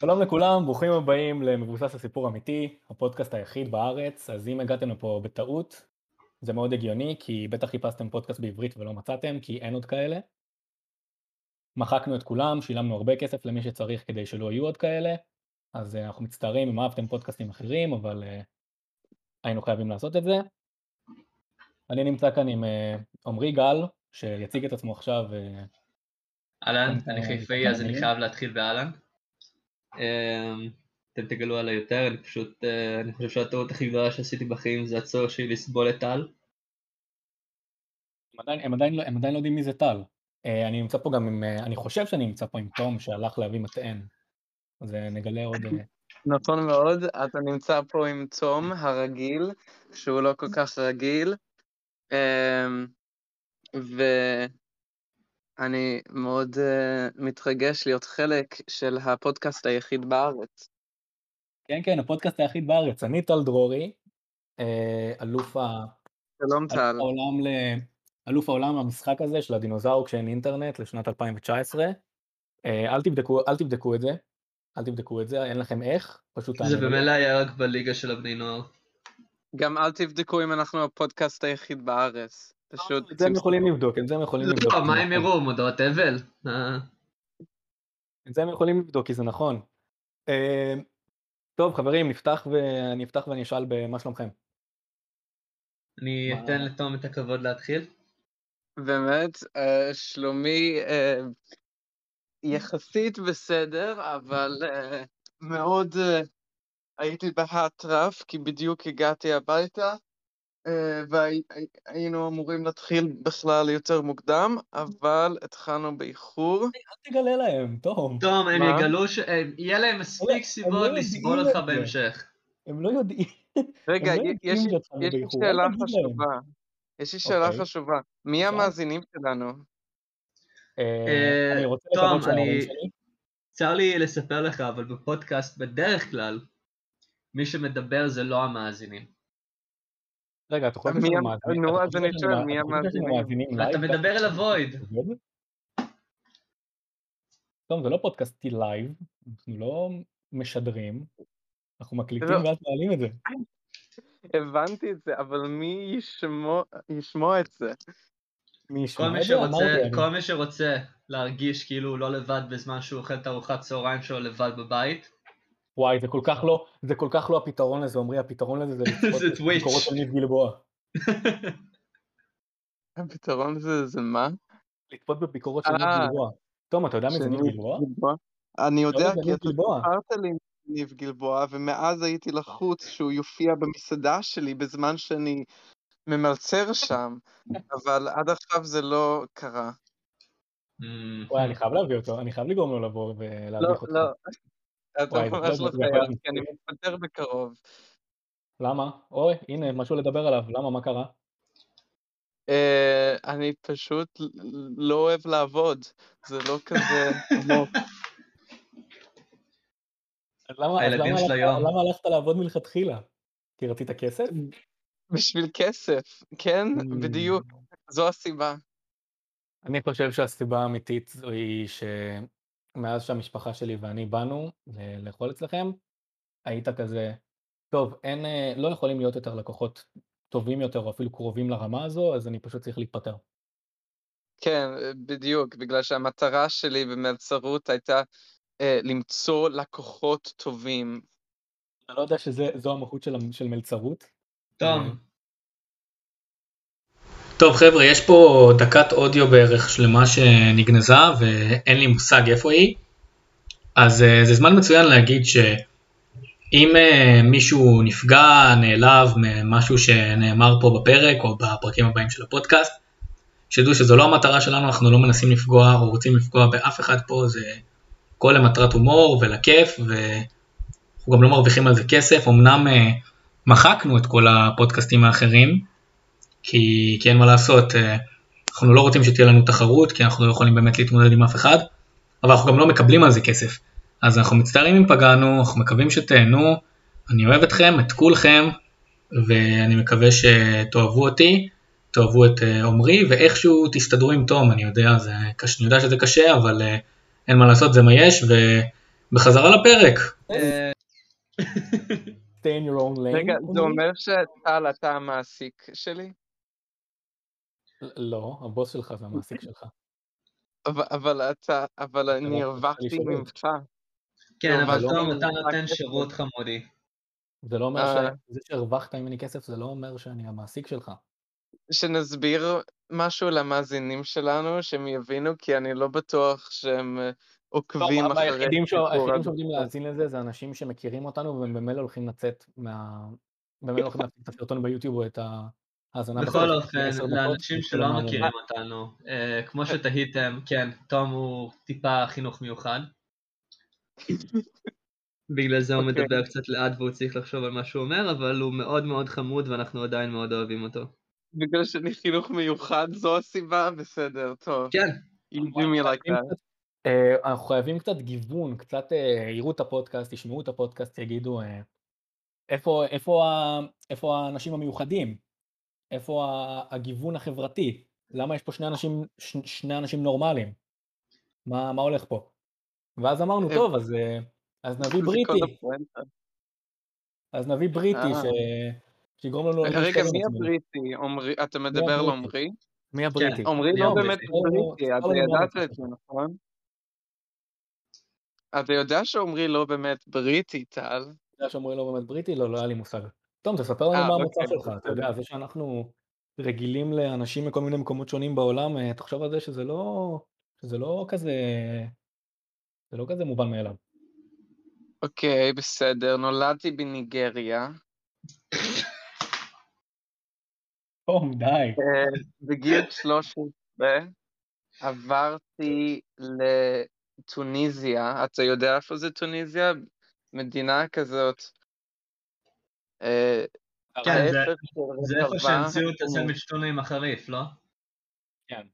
שלום לכולם, ברוכים הבאים למבוסס הסיפור אמיתי, הפודקאסט היחיד בארץ, אז אם הגעתם לפה בטעות, זה מאוד הגיוני, כי בטח חיפשתם פודקאסט בעברית ולא מצאתם, כי אין עוד כאלה. מחקנו את כולם, שילמנו הרבה כסף למי שצריך כדי שלא יהיו עוד כאלה, אז uh, אנחנו מצטערים אם אהבתם פודקאסטים אחרים, אבל uh, היינו חייבים לעשות את זה. אני נמצא כאן עם אה, עמרי uh, גל, שיציג את עצמו עכשיו. אהלן, אני חיפאי אז אני חייב להתחיל באהלן. אמ, אתם תגלו עליי יותר, אני פשוט, אה, אני חושב שהטעות הכי גדולה שעשיתי בחיים זה הצורך שלי לסבול את טל. הם עדיין, הם, עדיין, לא, הם עדיין לא יודעים מי זה טל. אה, אני נמצא פה גם עם, אה, אני חושב שאני נמצא פה עם תום שהלך להביא מטען. אז נגלה עוד... נכון מאוד, אתה נמצא פה עם תום הרגיל, שהוא לא כל כך רגיל. אמ, ו... אני מאוד uh, מתרגש להיות חלק של הפודקאסט היחיד בארץ. כן, כן, הפודקאסט היחיד בארץ. אני טל דרורי, אה, אלוף, ה... שלום, טל. העולם ל... אלוף העולם למשחק הזה של הדינוזאור כשאין אינטרנט לשנת 2019. אה, אל תבדקו, אל תבדקו את זה, אל תבדקו את זה, אין לכם איך, פשוט... זה במילא היה רק בליגה של הבני נוער. גם אל תבדקו אם אנחנו הפודקאסט היחיד בארץ. פשוט... את זה הם יכולים לבדוק, את זה הם יכולים לבדוק. לא, מה הם יראו? מודעות אבל? אה. את זה הם יכולים לבדוק, כי זה נכון. אה, טוב, חברים, נפתח ואני אפתח ואני אשאל במה שלומכם. אני אתן לתום את הכבוד להתחיל. באמת, אה, שלומי יחסית בסדר, אבל מאוד הייתי בהאטרף, כי בדיוק הגעתי הביתה. אה, והיינו אמורים להתחיל בכלל יותר מוקדם, אבל התחלנו באיחור. אל תגלה להם, תום. תום, הם יגלו ש... יהיה להם מספיק סיבות לא לסבול אותך בהמשך. הם לא יודעים. רגע, לא יש לי שאלה חשובה. יש לי שאלה. חשובה. מי המאזינים שלנו? אה, תום, אני... צר לי לספר לך, אבל בפודקאסט בדרך כלל, מי שמדבר זה לא המאזינים. רגע, אתה חושב שזה מאזינים? נו, אז אני שואל, מי המאזינים? אתה מדבר אל ה void. טוב, זה לא פודקאסט live, אנחנו לא משדרים, אנחנו מקליטים לא. ואז מעלים את זה. הבנתי את זה, אבל מי ישמוע את זה? זה? כל מי שרוצה להרגיש כאילו הוא לא לבד בזמן שהוא אוכל את ארוחת צהריים שלו לבד בבית, וואי, זה כל כך לא, זה כל כך לא הפתרון לזה, עמרי, הפתרון לזה זה לצפות בביקורות של ניב גלבוע. הפתרון לזה זה מה? לצפות בביקורות של ניב אה, גלבוע. תום, אתה יודע מי זה ניב גלבוע? אני יודע, כי אתה סיפרת לי ניב גלבוע, ומאז הייתי לחוץ שהוא יופיע במסעדה שלי בזמן שאני ממלצר שם, אבל עד עכשיו זה לא קרה. וואי, אני חייב להביא אותו, אני חייב לגרום לו לבוא ולהביך לא, אותך. לא, לא. אתה ממש לא חייב, כי אני מתפטר בקרוב. למה? אוי, הנה, משהו לדבר עליו, למה, מה קרה? אה, אני פשוט לא אוהב לעבוד, זה לא כזה עמוק. למה הלכת לעבוד מלכתחילה? כי רצית כסף? בשביל כסף, כן, בדיוק, זו הסיבה. אני חושב שהסיבה האמיתית היא ש... מאז שהמשפחה שלי ואני באנו לאכול אצלכם, היית כזה, טוב, אין, אה, לא יכולים להיות יותר לקוחות טובים יותר או אפילו קרובים לרמה הזו, אז אני פשוט צריך להתפטר. כן, בדיוק, בגלל שהמטרה שלי במלצרות הייתה אה, למצוא לקוחות טובים. אתה לא יודע שזו המהות של, של מלצרות? טוב. טוב חבר'ה, יש פה דקת אודיו בערך שלמה שנגנזה ואין לי מושג איפה היא, אז uh, זה זמן מצוין להגיד שאם uh, מישהו נפגע, נעלב ממשהו שנאמר פה בפרק או בפרקים הבאים של הפודקאסט, שתדעו שזו לא המטרה שלנו, אנחנו לא מנסים לפגוע או רוצים לפגוע באף אחד פה, זה כל למטרת הומור ולכיף ואנחנו גם לא מרוויחים על זה כסף, אמנם uh, מחקנו את כל הפודקאסטים האחרים, כי, כי אין מה לעשות, אה, אנחנו לא רוצים שתהיה לנו תחרות, כי אנחנו לא יכולים באמת להתמודד עם אף אחד, אבל אנחנו גם לא מקבלים על זה כסף. אז אנחנו מצטערים אם פגענו, אנחנו מקווים שתהנו, אני אוהב אתכם, את כולכם, ואני מקווה שתאהבו אותי, תאהבו את אה, עמרי, ואיכשהו תסתדרו עם תום, אני יודע, זה, אני יודע שזה קשה, אבל אה, אין מה לעשות, זה מה יש, בחזרה לפרק. stay in your own lane. רגע, זה? אומר שטל אתה המעסיק שלי? לא, הבוס שלך זה המעסיק שלך. אבל- אתה, אבל אני רוצה הרווחתי. ממך. כן, לא, אבל לא ממך אתה נותן. שירות חמודי. זה לא אומר אה. שזה שהרווחת ממני כסף זה לא אומר שאני המעסיק שלך. שנסביר משהו למאזינים שלנו, שהם יבינו, כי אני לא בטוח שהם אה, עוקבים טוב, אחרי היחידים ש- סיפור היחידים עד שעומדים עכשיו. להאזין לזה זה אנשים שמכירים אותנו והם במילא הולכים לצאת מה... במילא הולכים להציג את הסרטון ביוטיוב או את ההאזנה בכל אופן, לאנשים שלא מכירים אותנו, אה, כמו שתהיתם, כן, תום הוא טיפה חינוך מיוחד. בגלל זה הוא אוקיי. מדבר קצת לאט והוא צריך לחשוב על מה שהוא אומר, אבל הוא מאוד מאוד חמוד ואנחנו עדיין מאוד אוהבים אותו. בגלל שאני חינוך מיוחד, זו הסיבה? בסדר, טוב. כן, אה, אנחנו חייבים קצת גיוון, קצת אה, יראו את הפודקאסט, ישמעו את הפודקאסט, יגידו איפה האנשים המיוחדים, איפה הגיוון החברתי, למה יש פה שני אנשים, ש, שני אנשים נורמליים, מה, מה הולך פה? ואז אמרנו, אה, טוב, אז, אה, אז נביא בריטי, הפואנטה. אז נביא בריטי אה. ש... שיגרום לנו רגע, מי. הבריטי? עומרי, אתה מדבר על? עומרי? מי הבריטי? עומרי לא? באמת בריטי, אתה ידעת את זה. נכון? אתה יודע שעומרי לא באמת בריטי, טל? אתה יודע שאומרים לא באמת בריטי? לא, לא היה לי מושג. טוב, תספר לנו אה, מה המוצא אוקיי, שלך, אתה בסדר. יודע, זה שאנחנו רגילים לאנשים מכל מיני מקומות שונים בעולם, אה, תחשוב על זה שזה לא, שזה לא כזה, זה לא כזה מובן מאליו. אוקיי, בסדר. נולדתי בניגריה. תום, די. אה, בגיל 13 עברתי לטוניזיה. אתה יודע איפה זה טוניזיה? מדינה כזאת. אה, כן, זה- איפה. שהמציאו את הסנדוויץ' טונה עם החריף, לא? כן.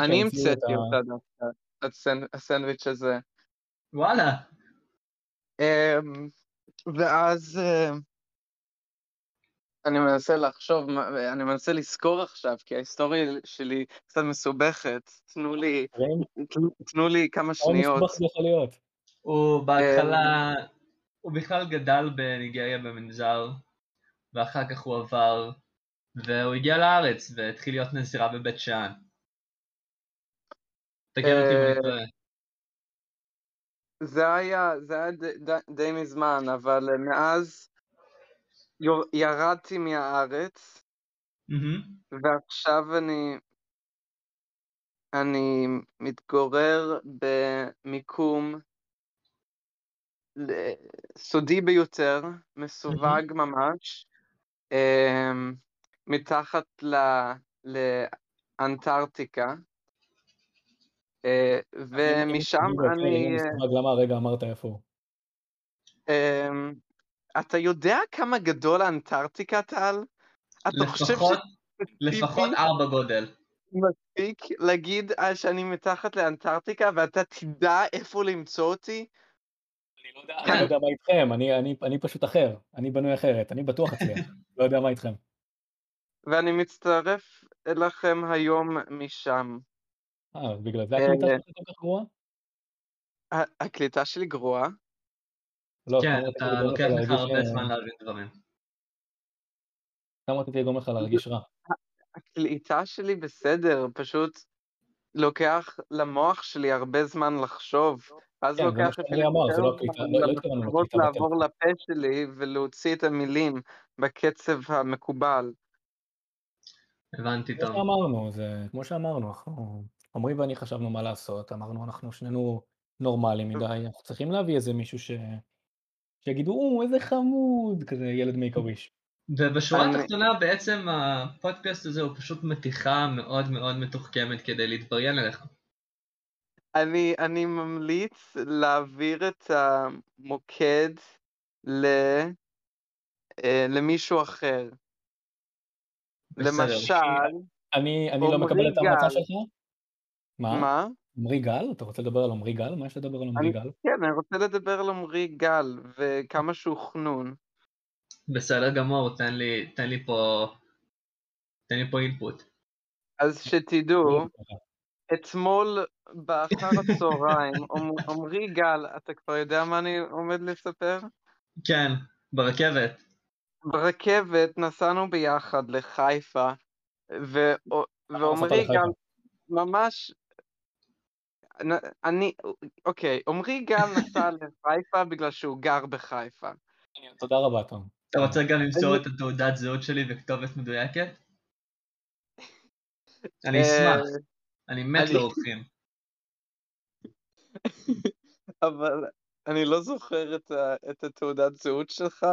אני המצאתי אותה דווקא, הסנ- הסנדוויץ' הזה. וואלה. אמ, ואז אה, אני מנסה לחשוב, אני מנסה לזכור עכשיו, כי ההיסטוריה שלי קצת מסובכת. תנו לי, תנו לי כמה שניות. מסובך זה יכול להיות. הוא בהתחלה, הוא בכלל גדל בניגריה במנזר, ואחר כך הוא עבר, והוא הגיע לארץ והתחיל להיות נזירה בבית שאן. תקן אותי אם אה, אני טועה. זה היה, זה היה די, די, די מזמן, אבל מאז ירדתי מהארץ, מהמם. ועכשיו אני, אני מתגורר במיקום סודי ביותר, מסווג ממש, אמ, מתחת ל- לאנטארקטיקה, אם- ומשם אני... מסתובב, למה הרגע אמרת איפה הוא? אמ, אתה יודע כמה גדול האנטארקטיקה, טל? אתה חושב לפחות, לפחות ארבע גודל. שמספיק להגיד אה, שאני מתחת לאנטארקטיקה ואתה תדע איפה למצוא אותי? אני לא יודע, כן. אני לא יודע מה איתכם, אני, אני, אני פשוט אחר, אני בנוי אחרת, אני בטוח אצליח, לא יודע מה איתכם. ואני מצטרף אליכם היום משם. אה, אז בגלל זה אה, הקליטה שלך כל כך גרועה? הקליטה שלי גרועה? לא, כן, אתה לך לוקח לך הרבה אה, זמן להבין דברים. סתם רציתי לגרום לך להרגיש רע. הקליטה שלי בסדר, פשוט לוקח למוח שלי הרבה זמן לחשוב. ואז כן, לוקח אמר, זה לא לא לא התכוונו למחשבות לקליטה לעבור. לפה שלי ולהוציא את המילים בקצב המקובל. הבנתי כמו טוב. שאמרנו, זה כמו שאמרנו, אנחנו, עמרי ואני חשבנו מה לעשות, אמרנו אנחנו שנינו נורמלים מדי, אנחנו צריכים להביא איזה מישהו ש... שיגידו, או, איזה חמוד, כזה ילד a wish. ובשורה אני- התחתונה בעצם הפודקאסט הזה הוא פשוט מתיחה מאוד מאוד מתוחכמת כדי להתבריין אליך. אני, אני ממליץ להעביר את המוקד ל, אה, למישהו אחר. בסדר. למשל, אני, אני לא מקבל את ההמלצה גל. שלך? מה? מה? עמרי גל? אתה רוצה לדבר על עמרי גל? מה יש לדבר על עמרי גל? כן, אני רוצה לדבר על עמרי גל וכמה שהוא חנון. בסדר גמור, תן לי, תן לי פה, תן לי פה אינפוט. אז שתדעו, אתמול באחר הצהריים, עמ- עמרי גל, אתה כבר יודע מה אני עומד לספר? כן, ברכבת. ברכבת נסענו ביחד לחיפה, ו- ועמרי? גל ממש... אני, אוקיי, עמרי גל נסע לחיפה בגלל שהוא גר בחיפה. תודה רבה, תום. אתה רוצה גם למסור את התעודת זהות שלי וכתובת מדויקת? אני אה, אשמח, אני מת לאורחים. אבל אני לא זוכר את, ה, את התעודת זהות שלך,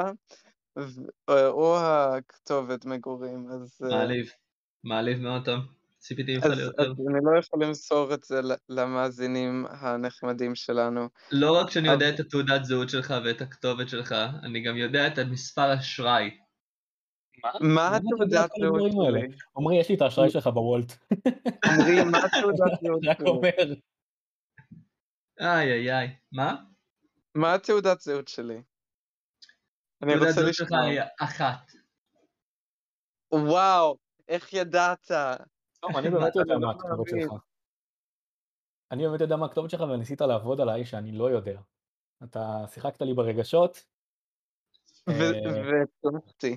או הכתובת מגורים, אז, אה, מעליב, מעליב מאוד טוב. ציפיתי ממך אז, אז ליותר. אני לא יכול למסור את זה למאזינים הנחמדים שלנו. לא רק שאני יודע אבל- את התעודת זהות שלך ואת הכתובת שלך, אני גם יודע את המספר אשראי. מה התעודת זהות? שלי? עמרי, יש לי את האשראי שלך בוולט. עמרי, מה התעודת זהות רק שלי? אומר. איי איי איי. מה? מה התעודת זהות שלי? אני רוצה לשמוע. אחת. וואו, איך ידעת? אני באמת יודע מה הכתובת. שלך. אני באמת יודע מה הכתובת שלך וניסית לעבוד עליי שאני לא יודע. אתה שיחקת לי ברגשות ו- אה.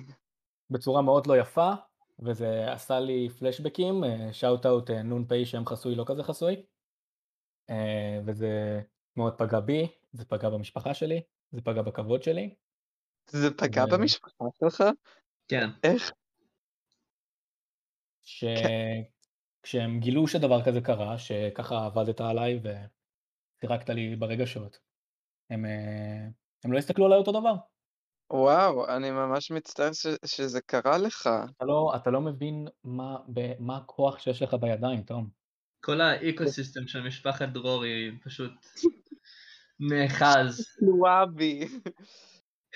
בצורה מאוד לא יפה, וזה עשה לי פלשבקים, שאוט אאוט נ"פ שם חסוי לא כזה חסוי, אה, וזה מאוד פגע בי, זה פגע במשפחה שלי, זה פגע בכבוד שלי. זה פגע ו- במשפחה שלך? כן. איך? ש... כשהם גילו שדבר כזה קרה, שככה עבדת עליי ושיחקת לי ברגשות, הם, אה, הם לא הסתכלו עליי אותו דבר. וואו, אני ממש מצטער ש- שזה קרה לך. אתה לא, אתה לא מבין מה, ב, מה הכוח שיש לך בידיים, תום. כל האקוסיסטם של משפחת דרורי פשוט נאחז. וואבי.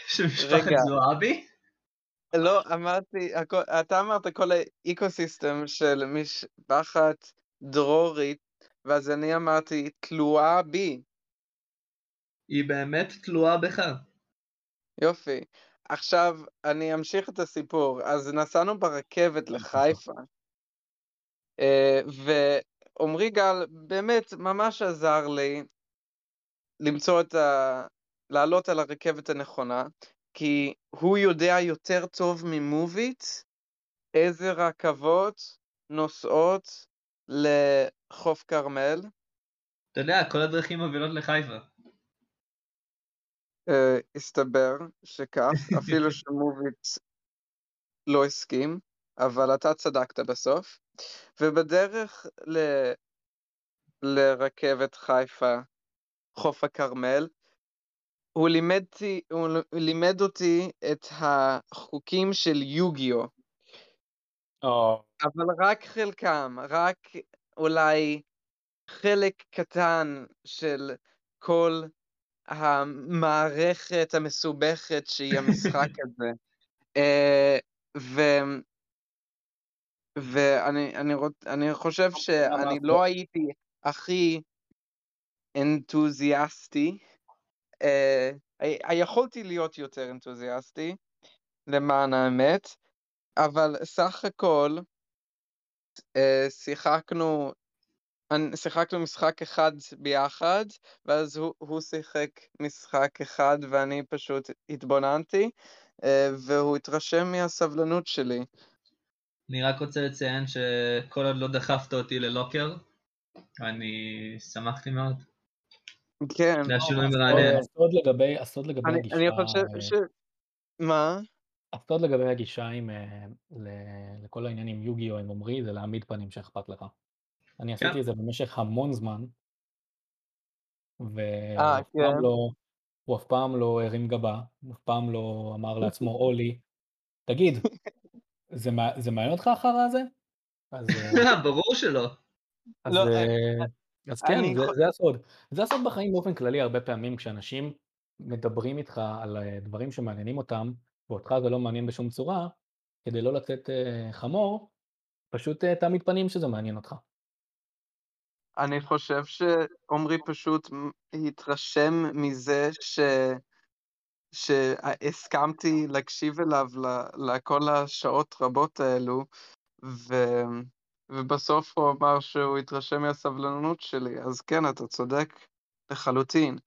של משפחת רגע. זועבי? לא, אמרתי, הכל- אתה אמרת כל האקוסיסטם של משפחת דרורית, ואז אני אמרתי, תלויה בי. היא באמת תלויה בך. יופי. עכשיו, אני אמשיך את הסיפור. אז נסענו ברכבת לחיפה, אה, ועמרי גל באמת ממש עזר לי למצוא את ה... לעלות על הרכבת הנכונה, כי הוא יודע יותר טוב ממוביט איזה רכבות נוסעות לחוף כרמל. אתה יודע, כל הדרכים מובילות לחיפה. אה, הסתבר שכך, אפילו שמוביט לא הסכים, אבל אתה צדקת בסוף. ובדרך ל... לרכבת חיפה, חוף הכרמל, הוא לימד, הוא לימד אותי את החוקים של יוגיו, או, אבל רק חלקם, רק אולי חלק קטן של כל המערכת המסובכת שהיא המשחק הזה. אה, ו... ואני אני רוצ... אני חושב שאני לא הייתי הכי אנתוזיאסטי, הי- יכולתי להיות יותר אנתוזיאסטי, למען האמת, אבל סך הכל אה, שיחקנו, שיחקנו משחק אחד ביחד, ואז הוא, הוא שיחק משחק אחד ואני פשוט התבוננתי, אה, והוא התרשם מהסבלנות שלי. אני רק רוצה לציין שכל עוד לא דחפת אותי ללוקר, אני שמחתי מאוד. כן, זה היה שינוי הסוד- מרענן. הסוד לגבי, הסוד לגבי אני, הגישה, אני חושב אה, ש... מה? הסוד לגבי הגישה עם, אה, ל- לכל העניין עם יוגי או עם עמרי זה להעמיד פנים שאכפת לך. אני עשיתי את זה במשך המון זמן, והוא אה, אף פעם כן. לא, אף פעם לא הרים גבה, אף פעם לא אמר לעצמו אולי, תגיד, זה זה מעניין אותך החרא הזה? אז, אה, ברור שלא. אז, לא, אה, אז כן, אני זה, זה הסוד. זה הסוד בחיים באופן כללי, הרבה פעמים כשאנשים מדברים איתך על דברים שמעניינים אותם, ואותך זה לא מעניין בשום צורה, כדי לא לצאת אה, חמור, פשוט אה, תעמיד פנים שזה מעניין אותך. אני חושב שעומרי פשוט התרשם מזה ש... שהסכמתי להקשיב אליו לכל השעות רבות האלו, ו... ובסוף הוא אמר שהוא התרשם מהסבלנות שלי, אז כן, אתה צודק לחלוטין.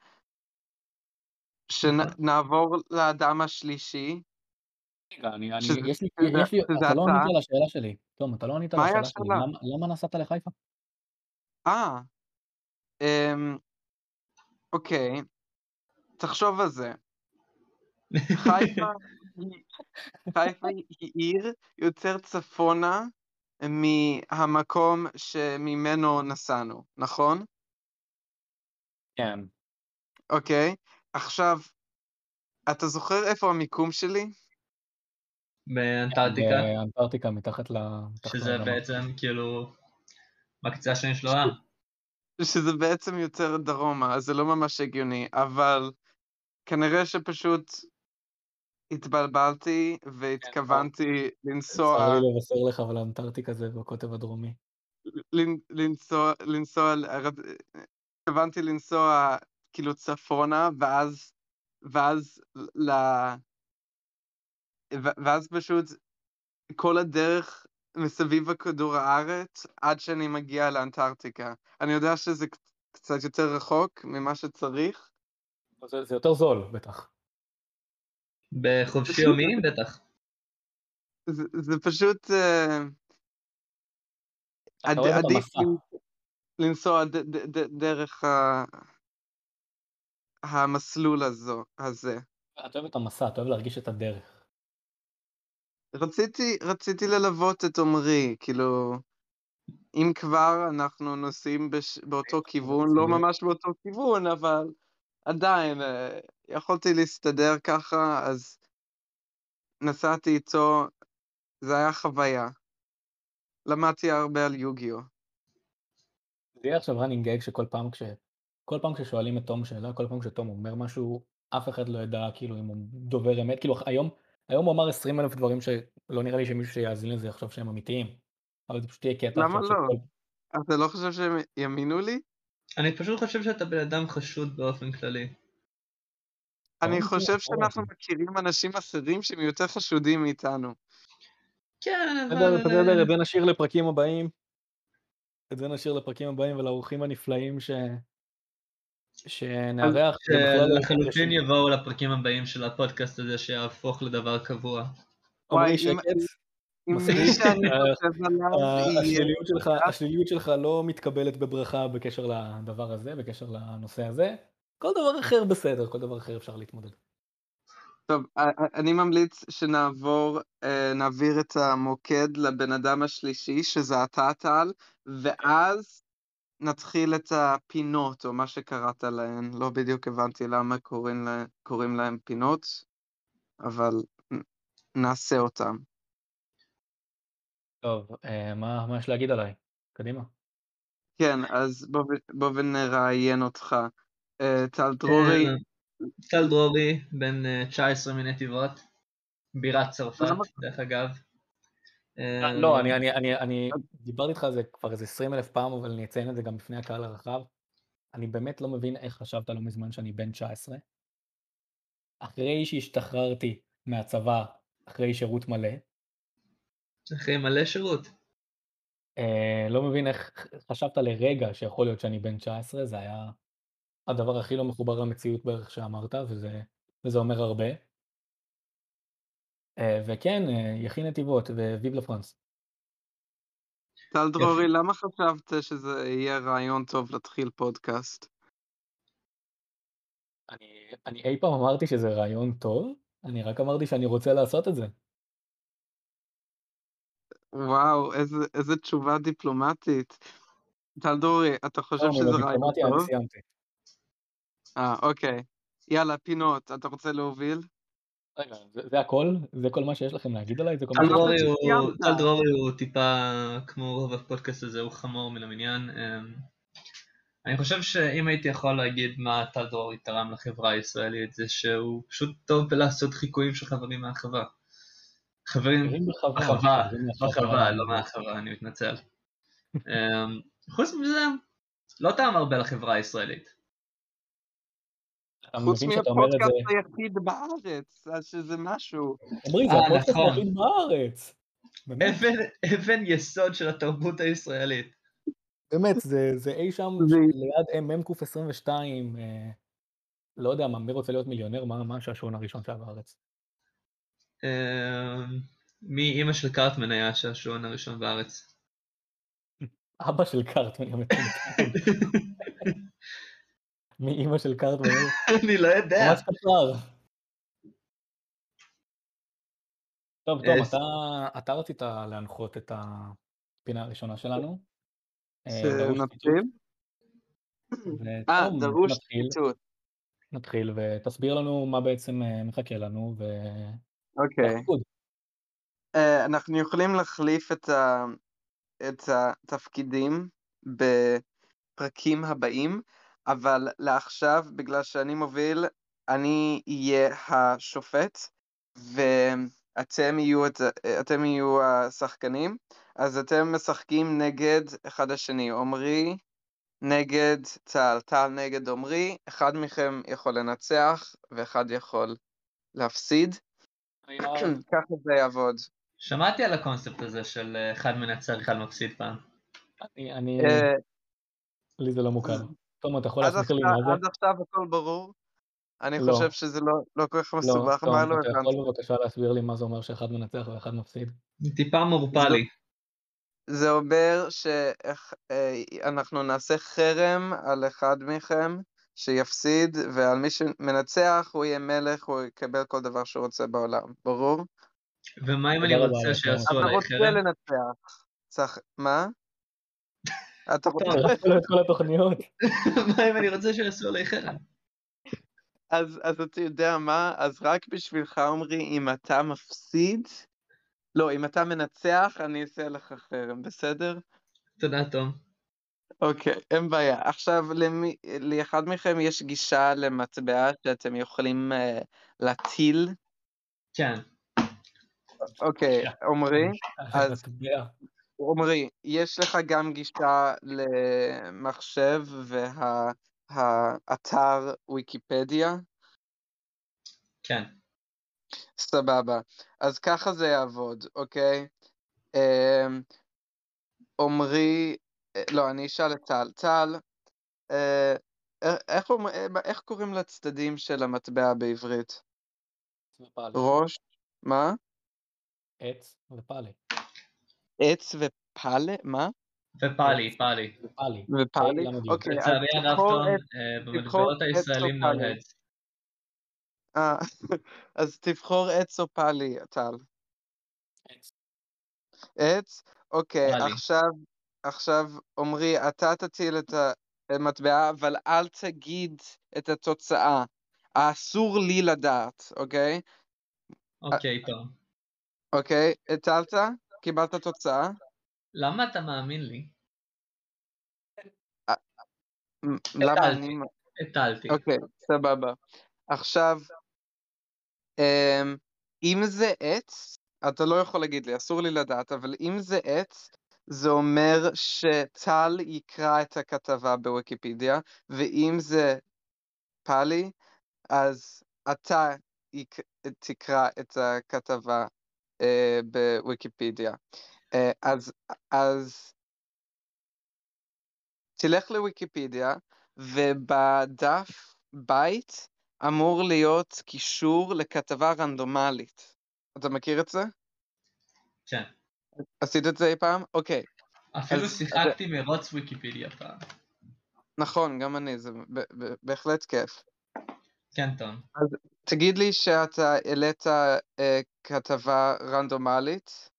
שנעבור לאדם השלישי. רגע, אני, אני, יש לי, יש לי, אתה לא. ענית על השאלה שלי. תום, אתה לא ענית על השאלה שלי. למה נסעת לחיפה? אה, אמ, אוקיי, תחשוב על זה. חיפה היא- חיפה היא עיר יותר צפונה מהמקום שממנו נסענו, נכון? כן. אוקיי, עכשיו, אתה זוכר איפה המיקום שלי? באנטארקטיקה, באנטארקטיקה מתחת ל... מתחת שזה לאדמה. בעצם כאילו בקצה השני של העולם. שזה בעצם יותר דרומה, אז זה לא ממש הגיוני, אבל כנראה שפשוט התבלבלתי והתכוונתי לנסוע, צר לי לבשר לך, אבל האנטארקטיקה זה בקוטב הדרומי. לנ- לנסוע, לנסוע, ר- התכוונתי לנסוע כאילו צפונה, ואז, ואז ל... ואז פשוט כל הדרך מסביב הכדור הארץ עד שאני מגיע לאנטארקטיקה. אני יודע שזה קצ- קצת יותר רחוק ממה שצריך, זה, זה יותר זול, בטח. בחופשי יומי בטח. זה, זה פשוט אתה עד, עדיף לנסוע ד, ד, ד, דרך ה, המסלול הזו, הזה. אתה אוהב את המסע, אתה אוהב להרגיש את הדרך. רציתי, רציתי ללוות את עמרי, כאילו, אם כבר אנחנו נוסעים בש, באותו כיוון, לא. ממש באותו כיוון, אבל עדיין, אה, יכולתי להסתדר ככה, אז נסעתי איתו, זה היה חוויה. למדתי הרבה על יוגיו. זה יהיה עכשיו running gag שכל פעם כש... כל פעם כששואלים את תום שאלה, כל פעם כשתום אומר משהו, אף אחד לא ידע כאילו אם הוא דובר אמת, כאילו היום, היום הוא אמר 20 אלף דברים שלא נראה לי שמישהו שיאזין לזה יחשוב שהם אמיתיים. אבל זה פשוט יהיה קטע למה לא? שכל- אתה לא חושב שהם יאמינו לי? אני פשוט חושב שאתה בן אדם חשוד באופן כללי. אני לא חושב שאנחנו מכירים אנשים אחרים שהם יותר חשודים מאיתנו. כן, אבל... בסדר, את זה נשאיר לפרקים הבאים. את זה נשאיר לפרקים הבאים ולאורחים הנפלאים ש... שנארח. בכלל לא שלחלוטין קשור. יבואו לפרקים הבאים של הפודקאסט הזה שיהפוך לדבר קבוע. עמרי וואי, אם- שקט. אם מספיק. מי שאני אה, חושב עליו יהיה... השליליות שלך, לא מתקבלת בברכה בקשר לדבר הזה, בקשר לנושא הזה. כל דבר אחר בסדר, כל דבר אחר אפשר להתמודד. טוב, אני ממליץ שנעבור, אה, נעביר את המוקד לבן אדם השלישי, שזה אתה טל, ואז נתחיל את הפינות, או מה שקראת להן. לא בדיוק הבנתי למה קוראים, לה, קוראים להם פינות, אבל נעשה אותם. טוב, אה, מה מה יש להגיד עליי? קדימה. כן, אז בוא, בוא ונראיין אותך. אה, טל דרורי, אה, טל דרורי, בן אה, 19 מנתיבות, בירת צרפת, למה? דרך אגב. אה, אה, לא, אני, אני, אני, אני דיברתי איתך על זה כבר איזה 20 אלף פעם, אבל אני אציין את זה גם בפני הקהל הרחב. אני באמת לא מבין איך חשבת לא מזמן שאני בן 19. אחרי שהשתחררתי מהצבא, אחרי שירות מלא, אחרי מלא שירות. אה, לא מבין איך חשבת לרגע שיכול להיות שאני בן 19, זה היה הדבר הכי לא מחובר למציאות בערך שאמרת, וזה, וזה אומר הרבה. אה, וכן, אה, יכין נתיבות וויב לפרנס. טל דרורי, למה חשבת שזה יהיה רעיון טוב להתחיל פודקאסט? אני, אני אי פעם אמרתי שזה רעיון טוב, אני רק אמרתי שאני רוצה לעשות את זה. וואו, איזה, איזה תשובה דיפלומטית. טל דרורי, אתה חושב לא, שזה רעיון טוב? אה, אוקיי. יאללה, פינות, אתה רוצה להוביל? רגע, זה, זה הכל? זה כל מה שיש לכם להגיד עליי? זה כל מה טל שיש אמרת לכם? דרורי הוא- שסיימת. טל דרורי הוא טיפה, כמו רוב הפודקאסט הזה, הוא חמור מן המניין. אמ, אני חושב שאם הייתי יכול להגיד מה טל דרורי תרם לחברה הישראלית, זה שהוא פשוט טוב בלעשות חיקויים של חברים מהחווה. חברים, בחווה, בחווה, חברים מהחווה. לא מהחווה, אני מתנצל. אמ, חוץ מזה, לא תרם הרבה לחברה הישראלית. חוץ מהפודקאסט זה, היחיד בארץ, אז שזה משהו. עמרי, זה אה, הפודקאסט נכון. היחיד בארץ. אבן, יסוד של התרבות הישראלית. באמת, זה, זה אי שם ליד מ"ק 22, אה, לא יודע מה, מי רוצה להיות מיליונר, מה, מה השעשועון הראשון שהיה בארץ? אמ, מי אימא של קרטמן היה השעשועון הראשון בארץ? אבא של קארטמן, יא מטומטם. מי אימא של קארטמן? אני לא יודע. ממש קצר. טוב, תום, אה, אתה, אתה רצית להנחות את הפינה הראשונה שלנו. אה, שנתחיל? אה, דרוש ציטוט. נתחיל ותסביר לנו מה בעצם אה, מחכה לנו, ו... אוקיי. תפקוד. אה, אנחנו יכולים להחליף את, ה... את התפקידים בפרקים הבאים, אבל לעכשיו, בגלל שאני מוביל, אני אהיה השופט, ואתם יהיו, את... אתם יהיו השחקנים, אז אתם משחקים נגד אחד השני. עמרי נגד טל, טל נגד עמרי, אחד מכם יכול לנצח ואחד יכול להפסיד. לא- ככה זה יעבוד. שמעתי על הקונספט הזה של אה, אחד מנצח, אחד מפסיד פעם. אני, אני, אה, לי זה לא מוכר. תום, אתה יכול עד להסביר לי מה עד זה? עכשיו הכל ברור? אני לא. חושב שזה לא לא כל כך לא, מסובך, תום, מה לא אתה הבנתי? יכול בבקשה להסביר לי מה זה אומר שאחד מנצח ואחד מפסיד? טיפה מעורפלי. זה אומר שאנחנו נעשה חרם על אחד מכם שיפסיד, ועל מי שמנצח הוא יהיה מלך, הוא יקבל כל דבר שהוא רוצה בעולם, ברור? ומה אם אני רוצה שיעשו אתה עליי רוצה חרם? לנצח. צריך... מה? אתה רוצה... קראתי לו את כל התוכניות. מה אם אני רוצה שיעשו עליי חרם? אז, אתה יודע מה? אז רק בשבילך, עמרי, אם אתה מפסיד, לא, אם אתה מנצח, אני אעשה לך חרם, בסדר? תודה, תום. אוקיי, אין בעיה. עכשיו, למי, לאחד מכם יש גישה למטבע שאתם יכולים uh, להטיל. כן. אוקיי, עמרי, אז-. עמרי, יש לך גם גישה למחשב והאתר ויקיפדיה? כן. סבבה. אז ככה זה יעבוד, אוקיי? אמ, עמרי, אה, לא, אני אשאל את טל. טל, אה, אה, איך, אה, איך קוראים לצדדים של המטבע בעברית? ראש? מה? עץ ופאלי. עץ ופאלה? מה? ופאלי, פאלי. ופאלי. ופאלי? דיוק? אוקיי, אז לצערי הרב, אה, במטבעות הישראלים heads. אה, אז תבחור עץ או פאלי, טל. עץ. עץ? אוקיי. עכשיו, עכשיו, עמרי, אתה תטיל את המטבע, אבל אל תגיד את התוצאה. אסור לי לדעת, אוקיי? אוקיי, תום. אוקיי, הטלת? קיבלת תוצאה? למה אתה מאמין לי? מ- למה. אני... הטלתי. אוקיי, סבבה. עכשיו, אמ, אם זה עץ, אתה לא יכול להגיד לי, אסור לי לדעת, אבל אם זה עץ, זה אומר שטל יקרא את הכתבה בוויקיפדיה, ואם זה פאלי, אז אתה. תקרא את הכתבה אה, בוויקיפדיה. אה, אז, אז תלך לוויקיפדיה, ובדף בית אמור להיות קישור לכתבה רנדומלית. אתה מכיר את זה? כן. עשית את זה אי פעם? אוקיי. אפילו אז- שיחקתי מרוץ ויקיפדיה פעם. נכון, גם אני, זה ב- ב- בהחלט כיף. כן, תום. תגיד לי שאתה העלית אה, כתבה רנדומלית,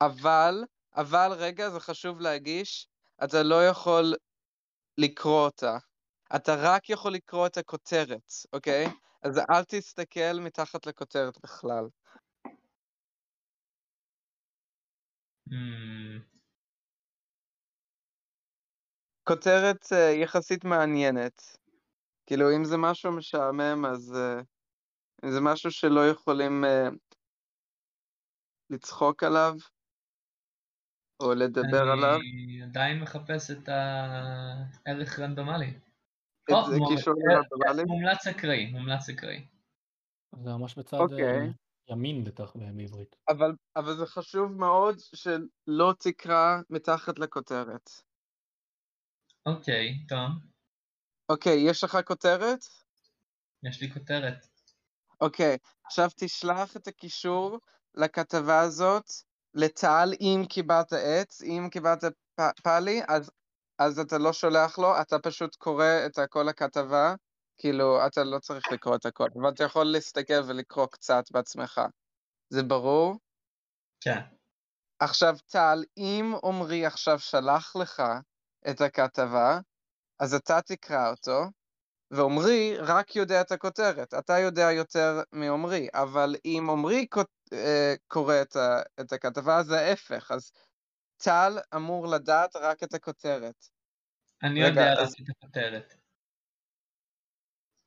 אבל, אבל רגע, זה חשוב להגיש, אתה לא יכול לקרוא אותה. אתה רק יכול לקרוא את הכותרת, אוקיי? אז אל תסתכל מתחת לכותרת בכלל. Hmm, כותרת אה, יחסית מעניינת. כאילו, אם זה משהו משעמם, אז... אה, אם זה משהו שלא יכולים אה, לצחוק עליו, או לדבר עליו, אני עדיין מחפש את הערך רנדומלי. את או, זה קישור אה, רנדומלי. מומלץ אקראי, מומלץ אקראי. זה ממש בצד... אוקיי. אה, ימין בטח בעברית. אבל, אבל זה חשוב מאוד שלא תקרא מתחת לכותרת. אוקיי, טוב. אוקיי, יש לך כותרת? יש לי כותרת. אוקיי, עכשיו תשלח את הקישור לכתבה הזאת לטל אם קיבלת עץ, אם קיבלת פ- פאלי, אז, אז אתה לא שולח לו, אתה פשוט קורא את כל הכתבה, כאילו, אתה לא צריך לקרוא את הכל, אבל אתה יכול להסתכל ולקרוא קצת בעצמך. זה ברור? כן. עכשיו טל, אם עמרי עכשיו שלח לך את הכתבה, אז אתה תקרא אותו, ועמרי רק יודע את הכותרת. אתה יודע יותר מעמרי, אבל אם עמרי אה, קורא את, ה- את הכתבה, זה ההפך. אז טל אמור לדעת רק את הכותרת. אני רגע, יודע אז- רק את הכותרת.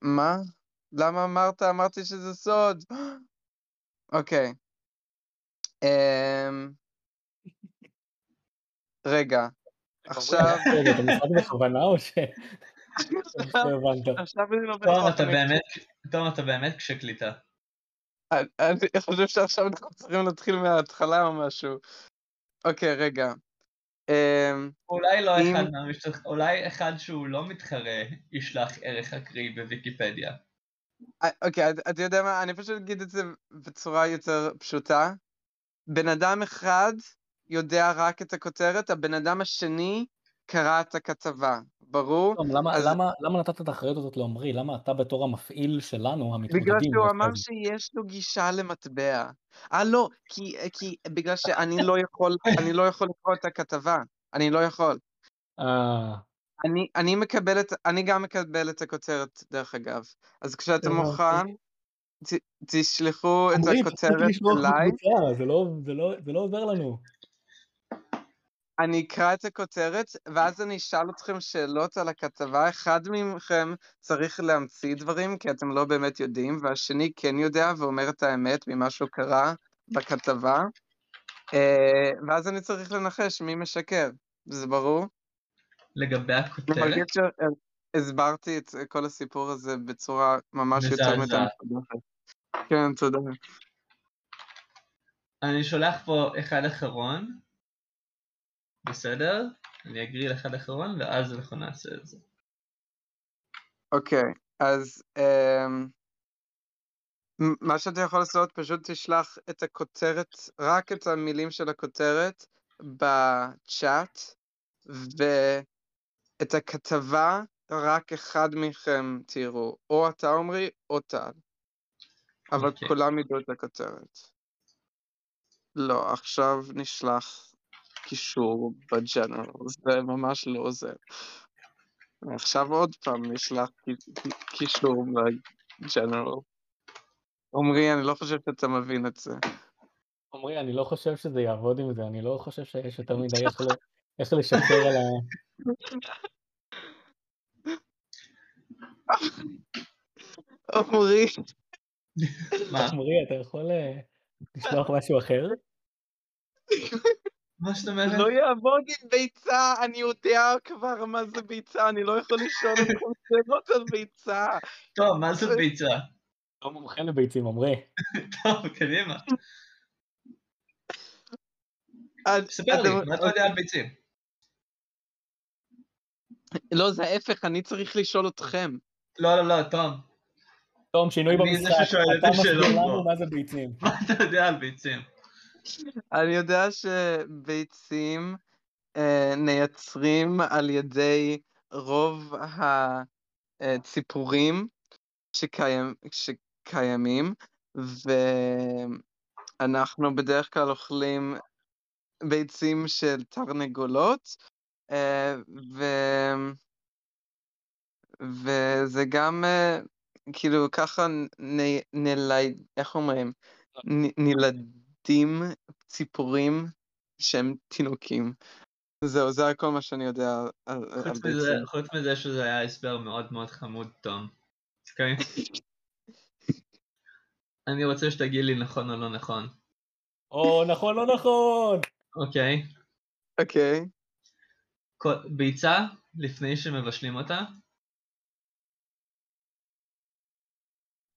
מה? למה אמרת? אמרתי שזה סוד. אוקיי. אמ, רגע, עכשיו... רגע, אתה משחק בכוונה או ש... הבנת? עכשיו אני לא תום, בטוח. אתה באמת, תום, אתה באמת קשה קליטה. אני חושב שעכשיו אנחנו צריכים להתחיל מההתחלה או משהו. אוקיי, רגע. אמ, אולי לא אחד מהמשתתפים, אולי אחד שהוא לא מתחרה ישלח ערך אקראי בוויקיפדיה. אה, אוקיי, אתה יודע מה? אני פשוט אגיד את זה בצורה יותר פשוטה. בן אדם אחד יודע רק את הכותרת, הבן אדם השני קרא את הכתבה. ברור? תום, למה- אז- למה- למה נתת את האחריות הזאת לעמרי? למה אתה בתור המפעיל שלנו, המתמודדים? בגלל שהוא אמר? שיש לו גישה למטבע. אה, לא, כי, כי בגלל שאני לא יכול, אני לא יכול לקרוא את הכתבה. אני לא יכול. אה, אני, אני מקבל את, אני גם מקבל את הכותרת, דרך אגב. אז כשאתה הבנתי. מוכן, ת, תשלחו את הכותרת אליי, זה לא- זה לא- זה לא עוזר לנו. אני אקרא את הכותרת, ואז אני אשאל אתכם שאלות על הכתבה. אחד מכם צריך להמציא דברים, כי אתם לא באמת יודעים, והשני כן יודע ואומר את האמת ממה שהוא קרא בכתבה. אה, ואז אני צריך לנחש מי משקר. זה ברור? לגבי אני הכותרת, מרגיש שהסברתי את כל הסיפור הזה בצורה ממש יותר מדי. כן, תודה. אני שולח פה אחד אחרון, בסדר? אני אגריל אחד אחרון ואז אנחנו נעשה את זה. אוקיי, אז אמ, מ- מה שאתה יכול לעשות, פשוט תשלח את הכותרת, רק את המילים של הכותרת בצ'אט, ואת הכתבה רק אחד מכם תראו, או אתה עמרי או טל. אבל אוקיי. כולם ידעו את הכותרת. לא, עכשיו נשלח קישור בג'נרל, זה ממש לא עוזר. עכשיו עוד פעם נשלח קי- קישור בג'נרל. עמרי, אני לא חושב שאתה מבין את זה. עמרי, אני לא חושב שזה יעבוד עם זה, אני לא חושב שיש יותר מדי איך לשקר על ה... עמרי, מה? עמרי, אתה יכול אה, לשלוח משהו אחר? מה זאת זה אומרת? לא יעבוד עם ביצה, אני יודע כבר מה זה ביצה, אני לא יכול לשאול אתכם שאלות על ביצה. טוב, מה זה ביצה? לא מומחה לביצים, עמרי. טוב, קדימה. את- ספר לי, מה אתה יודע על ביצים? לא, זה ההפך, אני צריך לשאול אתכם. לא, לא, לא, תום. תום, שינוי במשחק, את אתה מסביר לנו. מה זה ביצים. מה אתה יודע על ביצים? אני יודע שביצים אה, נעצרים על ידי רוב הציפורים שקיים, שקיימים, ואנחנו בדרך כלל אוכלים ביצים של תרנגולות, אה, ו... וזה גם אה, כאילו ככה נ... נל... איך אומרים? נ... נלדים ציפורים שהם תינוקים. זהו, זה כל מה שאני יודע על, ביצים. חוץ מזה שזה היה הסבר מאוד מאוד חמוד, תום. אוקיי? אני רוצה שתגיד לי נכון או לא נכון. או, נכון, לא נכון! אוקיי? אוקיי, ביצה, לפני שמבשלים אותה,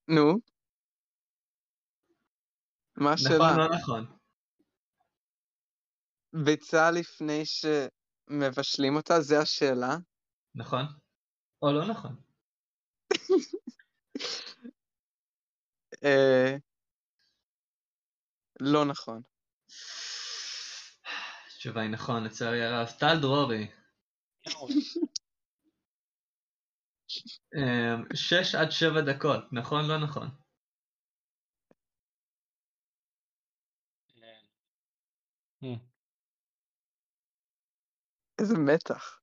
נו, מה השאלה? נכון, לא נכון. ביצה לפני שמבשלים אותה, זה השאלה? נכון? או לא נכון? אה, לא נכון. התשובה היא נכון, לצערי הרב. טל דרורי. אמ, שש עד שבע דקות, נכון? לא נכון. איזה מתח.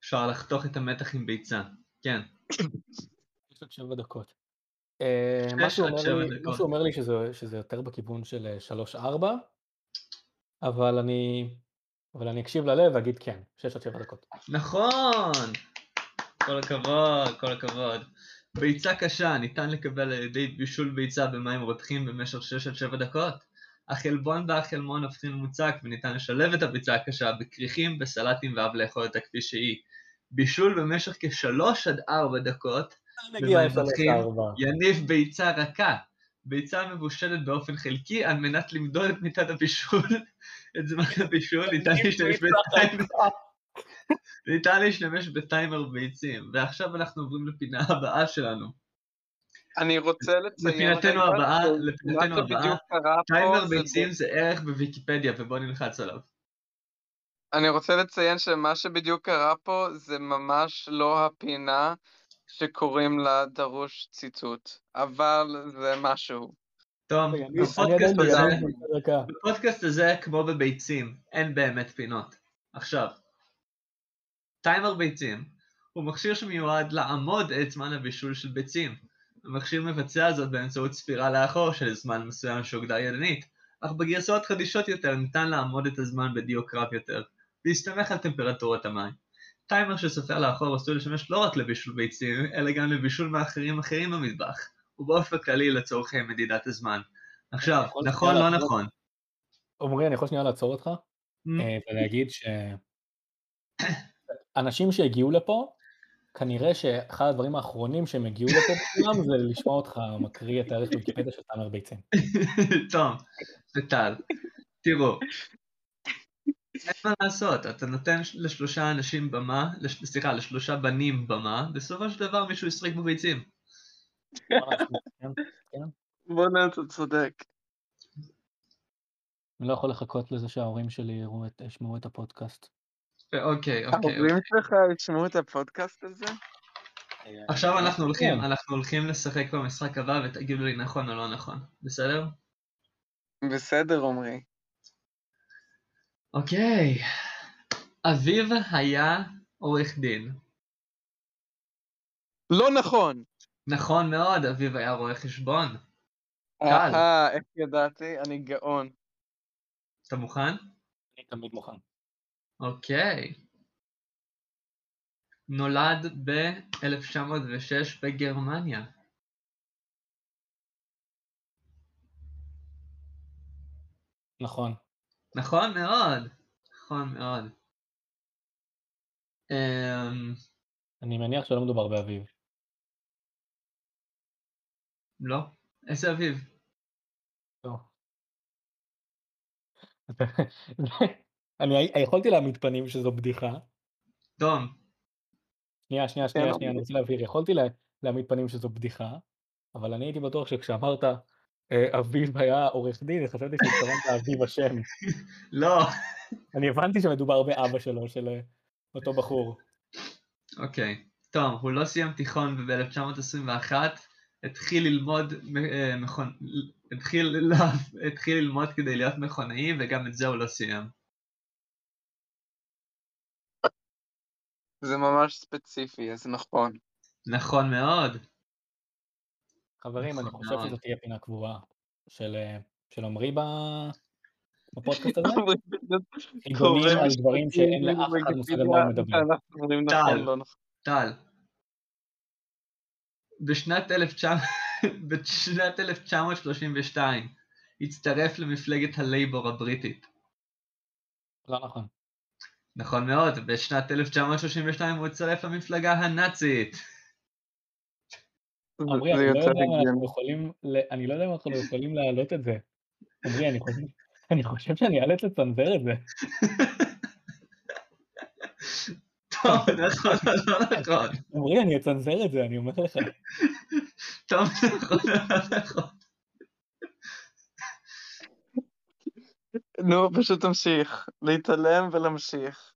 אפשר לחתוך את המתח עם ביצה. כן. יש עוד שבע דקות. אה, שש משהו עד אומר שבע לי- דקות. משהו אומר לי שזה- שזה יותר בכיוון של אה, שלוש-ארבע, אבל אני אבל אני אקשיב ללב ואגיד כן, שש עד שבע דקות. נכון! כל הכבוד, כל הכבוד. ביצה קשה ניתן לקבל על ידי בישול ביצה במים רותחים במשך 6 עד 7 דקות. החלבון והחלמון הופכים למוצק וניתן לשלב את הביצה הקשה בכריכים, בסלטים ואף לאכול אותה כפי שהיא. בישול במשך כשלוש עד ארבע דקות ארבע. יניב ביצה רכה. ביצה מבושלת באופן חלקי על מנת למדוד את מיטת הבישול. את זמן הבישול ניתן להשתמש בטיימר ניתן להשתמש בטיימר ביצים. ועכשיו אנחנו עוברים לפינה הבאה שלנו. אני רוצה לציין... לפינתנו הבאה, לפינתנו הבאה, טיימר זה- ביצים זה ערך בוויקיפדיה ובוא נלחץ עליו. אני רוצה לציין שמה שבדיוק קרה פה זה ממש לא הפינה שקוראים לה דרוש ציטוט, אבל זה משהו. טוב. בפודקאסט הזה, כמו בביצים, אין באמת פינות. עכשיו, טיימר ביצים הוא מכשיר שמיועד לעמוד את זמן הבישול של ביצים. המכשיר מבצע זאת באמצעות ספירה לאחור של זמן מסוים שהוגדר ידנית, אך בגרסאות חדישות יותר ניתן לעמוד את הזמן בדיוק רב יותר, בהסתמך על טמפרטורת המים. טיימר שסופר לאחור עשוי לשמש לא רק לבישול ביצים, אלא גם לבישול מאחרים אחרים במטבח, ובאופן כללי לצורכי מדידת הזמן. עכשיו, נכון לא נכון? עמרי, אני יכול שנייה לעצור אותך Mm. אה, ולהגיד שאנשים שהגיעו לפה, כנראה שאחד הדברים האחרונים שהם הגיעו לפה בכולם זה לשמוע אותך מקריא את הערך בוויקיפדיה של טעמר ביצים. טוב, וטל, תראו, אין מה לעשות, אתה נותן לשלושה אנשים במה, לש- סליחה, לשלושה בנים במה, בסופו של דבר מישהו ישחק בביצים. כן? בוא'נה, אתה צודק. אני לא יכול לחכות לזה שההורים שלי יראו את- ישמעו את הפודקאסט. אוקיי, אוקיי. ההורים שלך ישמעו את הפודקאסט הזה? עכשיו אנחנו הולכים, כן. אנחנו הולכים לשחק במשחק הבא ותגידו לי נכון או לא נכון, בסדר? בסדר, עמרי. אוקיי. אביו היה עורך דין. לא נכון! נכון מאוד, אביו היה רואה חשבון. קל. אהה, איך ידעתי? אני גאון. אתה מוכן? אני תמיד מוכן. אוקיי. נולד ב-1906 בגרמניה. נכון. נכון מאוד. נכון מאוד. אמ... אני מניח שלא מדובר באביב. לא. איזה אביב? לא. אני יכולתי להעמיד פנים שזו בדיחה. תום. שנייה, שנייה, כן, שנייה, אבל- שנייה, אני רוצה להבהיר, יכולתי לה- להעמיד פנים שזו בדיחה, אבל אני הייתי בטוח שכשאמרת אה, אביב היה עורך דין, חשבתי שהתכוונת אביב השם. לא. אני הבנתי שמדובר באבא שלו, של אה, אותו בחור. אוקיי. תום, הוא לא סיים תיכון וב-1921 התחיל ללמוד אה, מכון... התחיל, לא, התחיל ללמוד כדי להיות מכונאי וגם את זה הוא לא סיים. זה ממש ספציפי, אז נכון. נכון מאוד. חברים, אני נכון חושב מאוד. שזו תהיה פינה קבועה של אה, של עמרי בפודקאסט הזה. חידונים על דברים שאין לאף אחד מושג על מה הוא מדבר. אנחנו אומרים טל. נכון, לא נכון. טל. בשנת 1900 בשנת 1932 הצטרף למפלגת הלייבור הבריטית. לא נכון. נכון מאוד, בשנת 1932 הוא הצטרף למפלגה הנאצית. עמרי, אני לא יותר יודע אם אנחנו הגיוני. יכולים, ל- אני לא יודע אם אנחנו יכולים להעלות את זה. עמרי, אני חושב, אני חושב שאני אאלץ לצנזר את זה. טוב, נכון, לא נכון. עמרי, אני אצנזר את זה, אני אומר לך. טוב, נכון, לא נכון. נו, פשוט תמשיך. להתעלם ולהמשיך.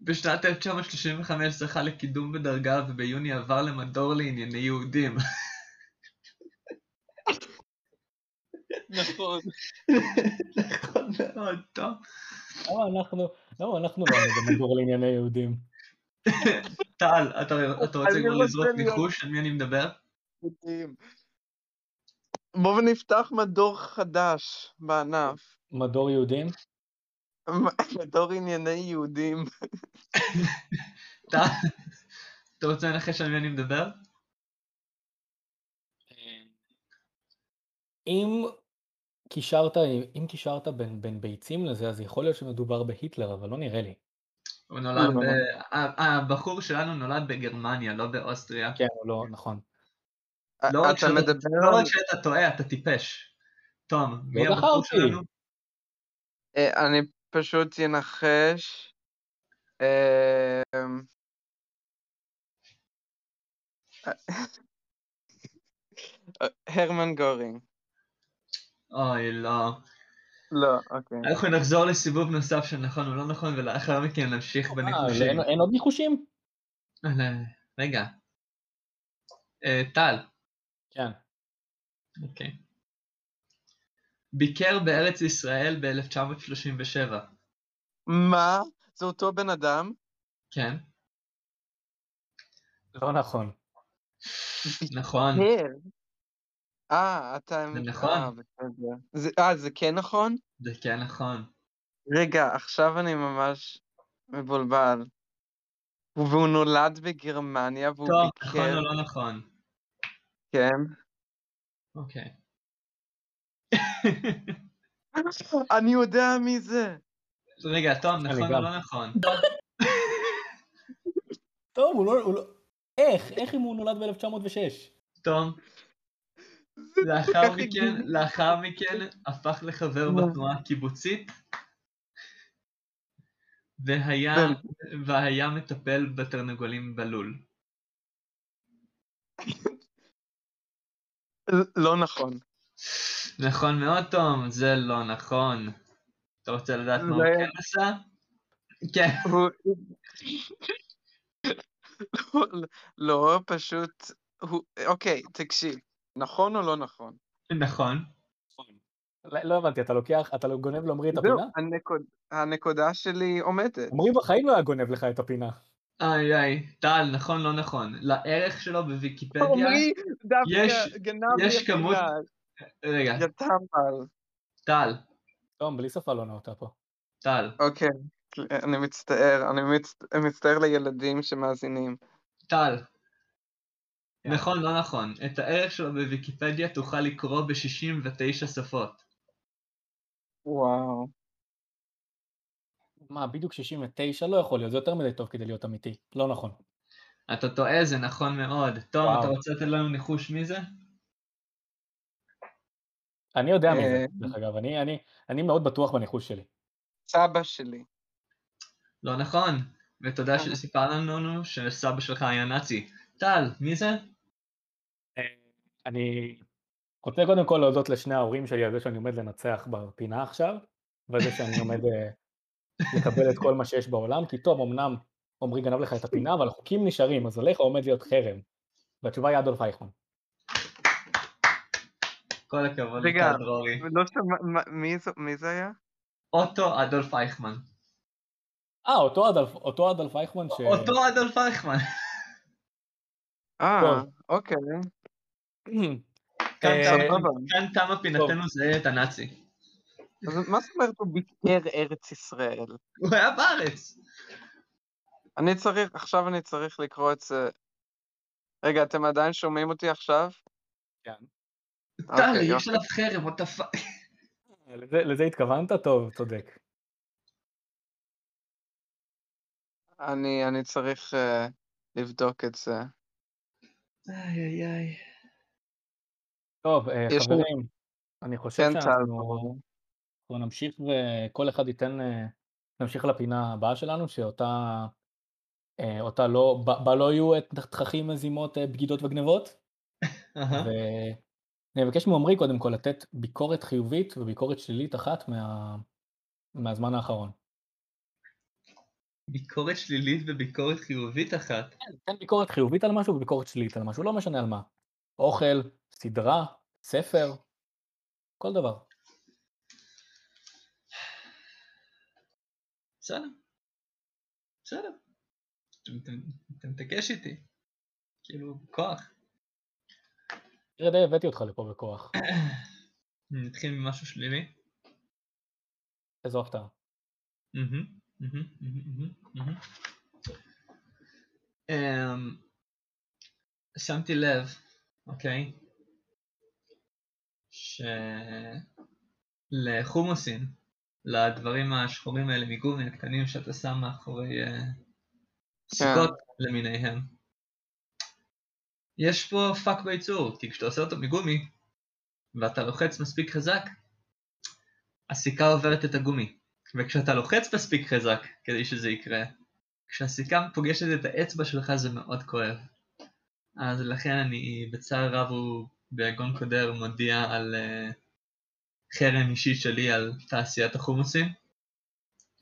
בשנת 1935 זכה לקידום בדרגה וביוני עבר למדור לענייני יהודים. נכון. נכון מאוד, טוב. למה אנחנו, למה אנחנו לא היינו במדור לענייני יהודים? טל, אתה רוצה כבר לזרוק ניחוש על מי אני מדבר? בואו נפתח מדור חדש בענף. מדור יהודים? מדור ענייני יהודים. אתה רוצה לנחש על מי אני מדבר? אם קישרת, אם קישרת בין, בין ביצים לזה, אז יכול להיות שמדובר בהיטלר, אבל לא נראה לי. הוא נולד לא. ב... ה- הבחור שלנו נולד בגרמניה, לא באוסטריה. כן, לא, נכון. לא רק אתה שאתה- מדבר לא. רק שאתה טועה, אתה טיפש. תום, מי לא הבחור בחרתי. שלנו? אה, אני פשוט אנחש. אה, הרמן גורינג. אוי, לא. לא, אוקיי. אנחנו נחזור לסיבוב נוסף של נכון או לא נכון, ולאחר מכן נמשיך אה, בניחושים. אין, עוד ניחושים? אה, רגע. אה, טל, כן. אוקיי. ביקר בארץ ישראל ב-1937. מה? זה אותו בן אדם? כן, לא נכון. נכון. אה, אתה... זה נכון. אה. זה- אה, זה כן נכון? זה כן נכון. רגע, עכשיו אני ממש מבולבל. והוא נולד בגרמניה והוא טוב, נכון ביקר... או לא נכון? כן. אוקיי. אני יודע מי זה. רגע, תום, נכון או. לא נכון? הוא לא, הוא לא... איך? איך אם הוא נולד ב-1906? תום, לאחר מכן. לאחר מכן הפך לחבר? בתנועה הקיבוצית, והיה, והיה מטפל בתרנגולים בלול. לא נכון. נכון מאוד, תום, זה לא נכון. אתה רוצה לדעת מה הוא כן עשה? כן. לא, פשוט... אוקיי, תקשיב. נכון או לא נכון? נכון. לא, לא הבנתי, אתה לוקח, אתה לא גונב לעמרי את זהו, הפינה? הנקוד... הנקודה שלי עומדת. עמרי בחיים לא היה גונב לך את הפינה. איי איי, טל, נכון לא נכון. לערך שלו בוויקיפדיה, עמרי דווקא יש- גנב יש כמות-. רגע. טל, טוב, בלי שפה לא נאותה פה. טל, אוקיי, אני מצטער, אני מצ... מצטער לילדים שמאזינים. טל. כן. נכון, לא נכון. את הערך שלו בוויקיפדיה תוכל לקרוא ב-69 שפות. וואו. מה, בדיוק 69? לא יכול להיות, זה יותר מדי טוב כדי להיות אמיתי. לא נכון. אתה טועה, זה נכון מאוד. תום. אתה רוצה לתת לנו ניחוש מי זה? אני יודע מי זה, אה. דרך אגב, אני, אני, אני מאוד בטוח בניחוש שלי. סבא שלי. לא נכון. ותודה אה. שסיפרת לנו שסבא שלך היה נאצי. טל, מי זה? אני רוצה קודם כל להודות לשני ההורים שלי על זה שאני עומד לנצח בפינה עכשיו, וזה שאני עומד אה, לקבל את כל מה שיש בעולם, כי טוב, אמנם עמרי גנב לך את הפינה, אבל החוקים נשארים, אז עליך עומד להיות חרם. והתשובה היא אדולף אייכמן. כל הכבוד רגע. לא שמע... מי זה- מי זה היה? אוטו אדולף אייכמן. אה, אותו אדולף, אותו אדולף אייכמן ש... אותו אדולף אייכמן. אה. אוקיי. כאן אה, תמה-. כאן תמה פינתנו זה את הנאצי. אז מה זאת אומרת הוא ביקר ארץ ישראל? הוא היה בארץ. אני צריך, עכשיו אני צריך לקרוא את זה. רגע, אתם עדיין שומעים אותי עכשיו? כן. טל, אוקיי, יש יופי. עליו חרם, what the fuck. לזה, התכוונת? טוב, צודק. אני, אני צריך uh, לבדוק את זה. איי איי איי. טוב, אה, חברים, אני חושב כן, צה"ל, שאנחנו אנחנו נמשיך וכל אחד ייתן, אה, נמשיך לפינה הבאה שלנו, שאותה אה, אותה לא, בה לא יהיו את תככים, מזימות, אה, בגידות וגנבות. ואני אבקש מעומרי קודם כל לתת ביקורת חיובית וביקורת שלילית אחת מה... מהזמן האחרון. ביקורת שלילית וביקורת חיובית אחת. תן ביקורת חיובית על משהו וביקורת שלילית על משהו, לא משנה על מה. אוכל, סדרה, ספר, כל דבר. בסדר. בסדר. אתה- מתעקש איתי. כאילו, כוח. תראה, די הבאתי אותך לפה בכוח. נתחיל ממשהו שלילי. איזו הפתעה. אמ, שמתי לב, אוקיי, שלחומוסים, לדברים השחורים האלה מגומי הקטנים שאתה שם מאחורי אה, סיכות למיניהם, יש פה פאק בייצור, כי כשאתה עושה אותו מגומי ואתה לוחץ מספיק חזק, הסיכה עוברת את הגומי. וכשאתה לוחץ מספיק חזק כדי שזה יקרה, כשהסיכה פוגשת את האצבע שלך זה מאוד כואב. אז לכן אני בצער רב וביגון קודר מודיע על uh, חרם אישי שלי על תעשיית החומוסים.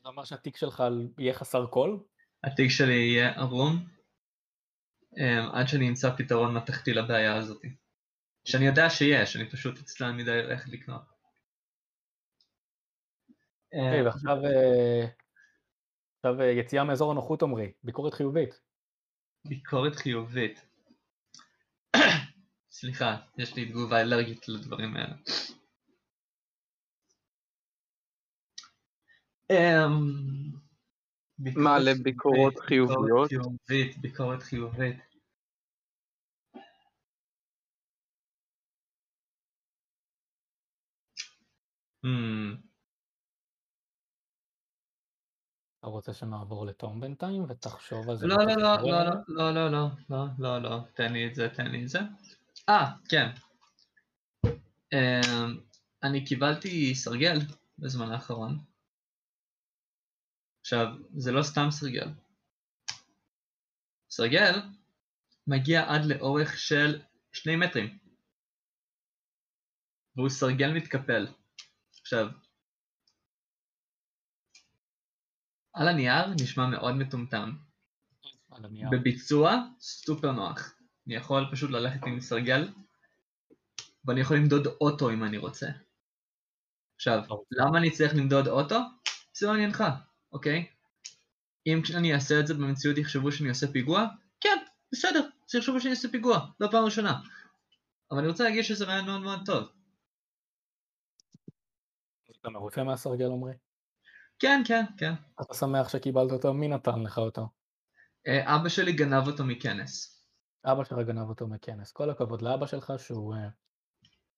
זה אומר שהתיק שלך יהיה חסר קול? התיק שלי יהיה ערום um, עד שאני אמצא פתרון מתכתי לבעיה הזאת. שאני יודע שיש, אני פשוט עצלן מדי איך לקנות. אוקיי, אה, ועכשיו אה, עכשיו אה, יציאה מאזור הנוחות עומרי, ביקורת חיובית. ביקורת חיובית. סליחה, יש לי תגובה אלרגית לדברים האלה. ביקורת מה, לביקורות חיוביות? ביקורת חיובית, ביקורת חיובית. Hmm, אתה רוצה שנעבור לתום בינתיים ותחשוב על זה? לא, לא, לא, לא? לא, לא, לא, לא, לא, לא, תן לי את זה, תן לי את זה. אה, כן. אמ, אני קיבלתי סרגל בזמן האחרון. עכשיו, זה לא סתם סרגל. סרגל מגיע עד לאורך של שני מטרים. והוא סרגל מתקפל. עכשיו, על הנייר נשמע מאוד מטומטם. בביצוע סופר נוח. אני יכול פשוט ללכת עם סרגל, ואני יכול למדוד אוטו אם אני רוצה. עכשיו. למה אני צריך למדוד אוטו? זה לא עניינך, אוקיי? אם כשאני אעשה את זה במציאות יחשבו שאני עושה פיגוע, כן, בסדר, אז יחשבו שאני עושה פיגוע, לא פעם ראשונה. אבל אני רוצה להגיד שזה רעיון מאוד מאוד טוב. אתה מרוצה מהסרגל עומרי? כן, כן, כן. אתה שמח שקיבלת אותו? מי נתן לך אותו? אה, אבא שלי גנב אותו מכנס. אבא שלך גנב אותו מכנס. כל הכבוד לאבא שלך שהוא אה,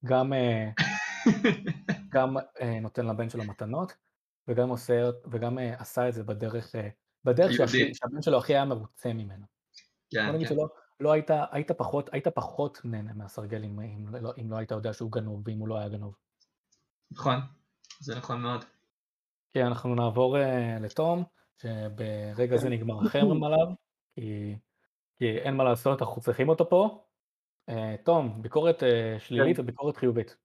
גם, אה, גם נותן לבן שלו מתנות וגם עושה וגם אה, עשה את זה בדרך אה, בדרך. שהכי- שהבן שלו הכי היה מרוצה ממנו. כן, נגיד כן. שלא לא היית, היית פחות, היית פחות נהנה מהסרגל אם, אם, לא, אם לא היית יודע שהוא גנוב ואם הוא לא היה גנוב. נכון, זה נכון מאוד. כן, אנחנו נעבור uh, לתום, שברגע זה נגמר החרם עליו, כי, כי אין מה לעשות, אנחנו צריכים אותו פה. Uh, תום, ביקורת uh, שלילית וביקורת חיובית.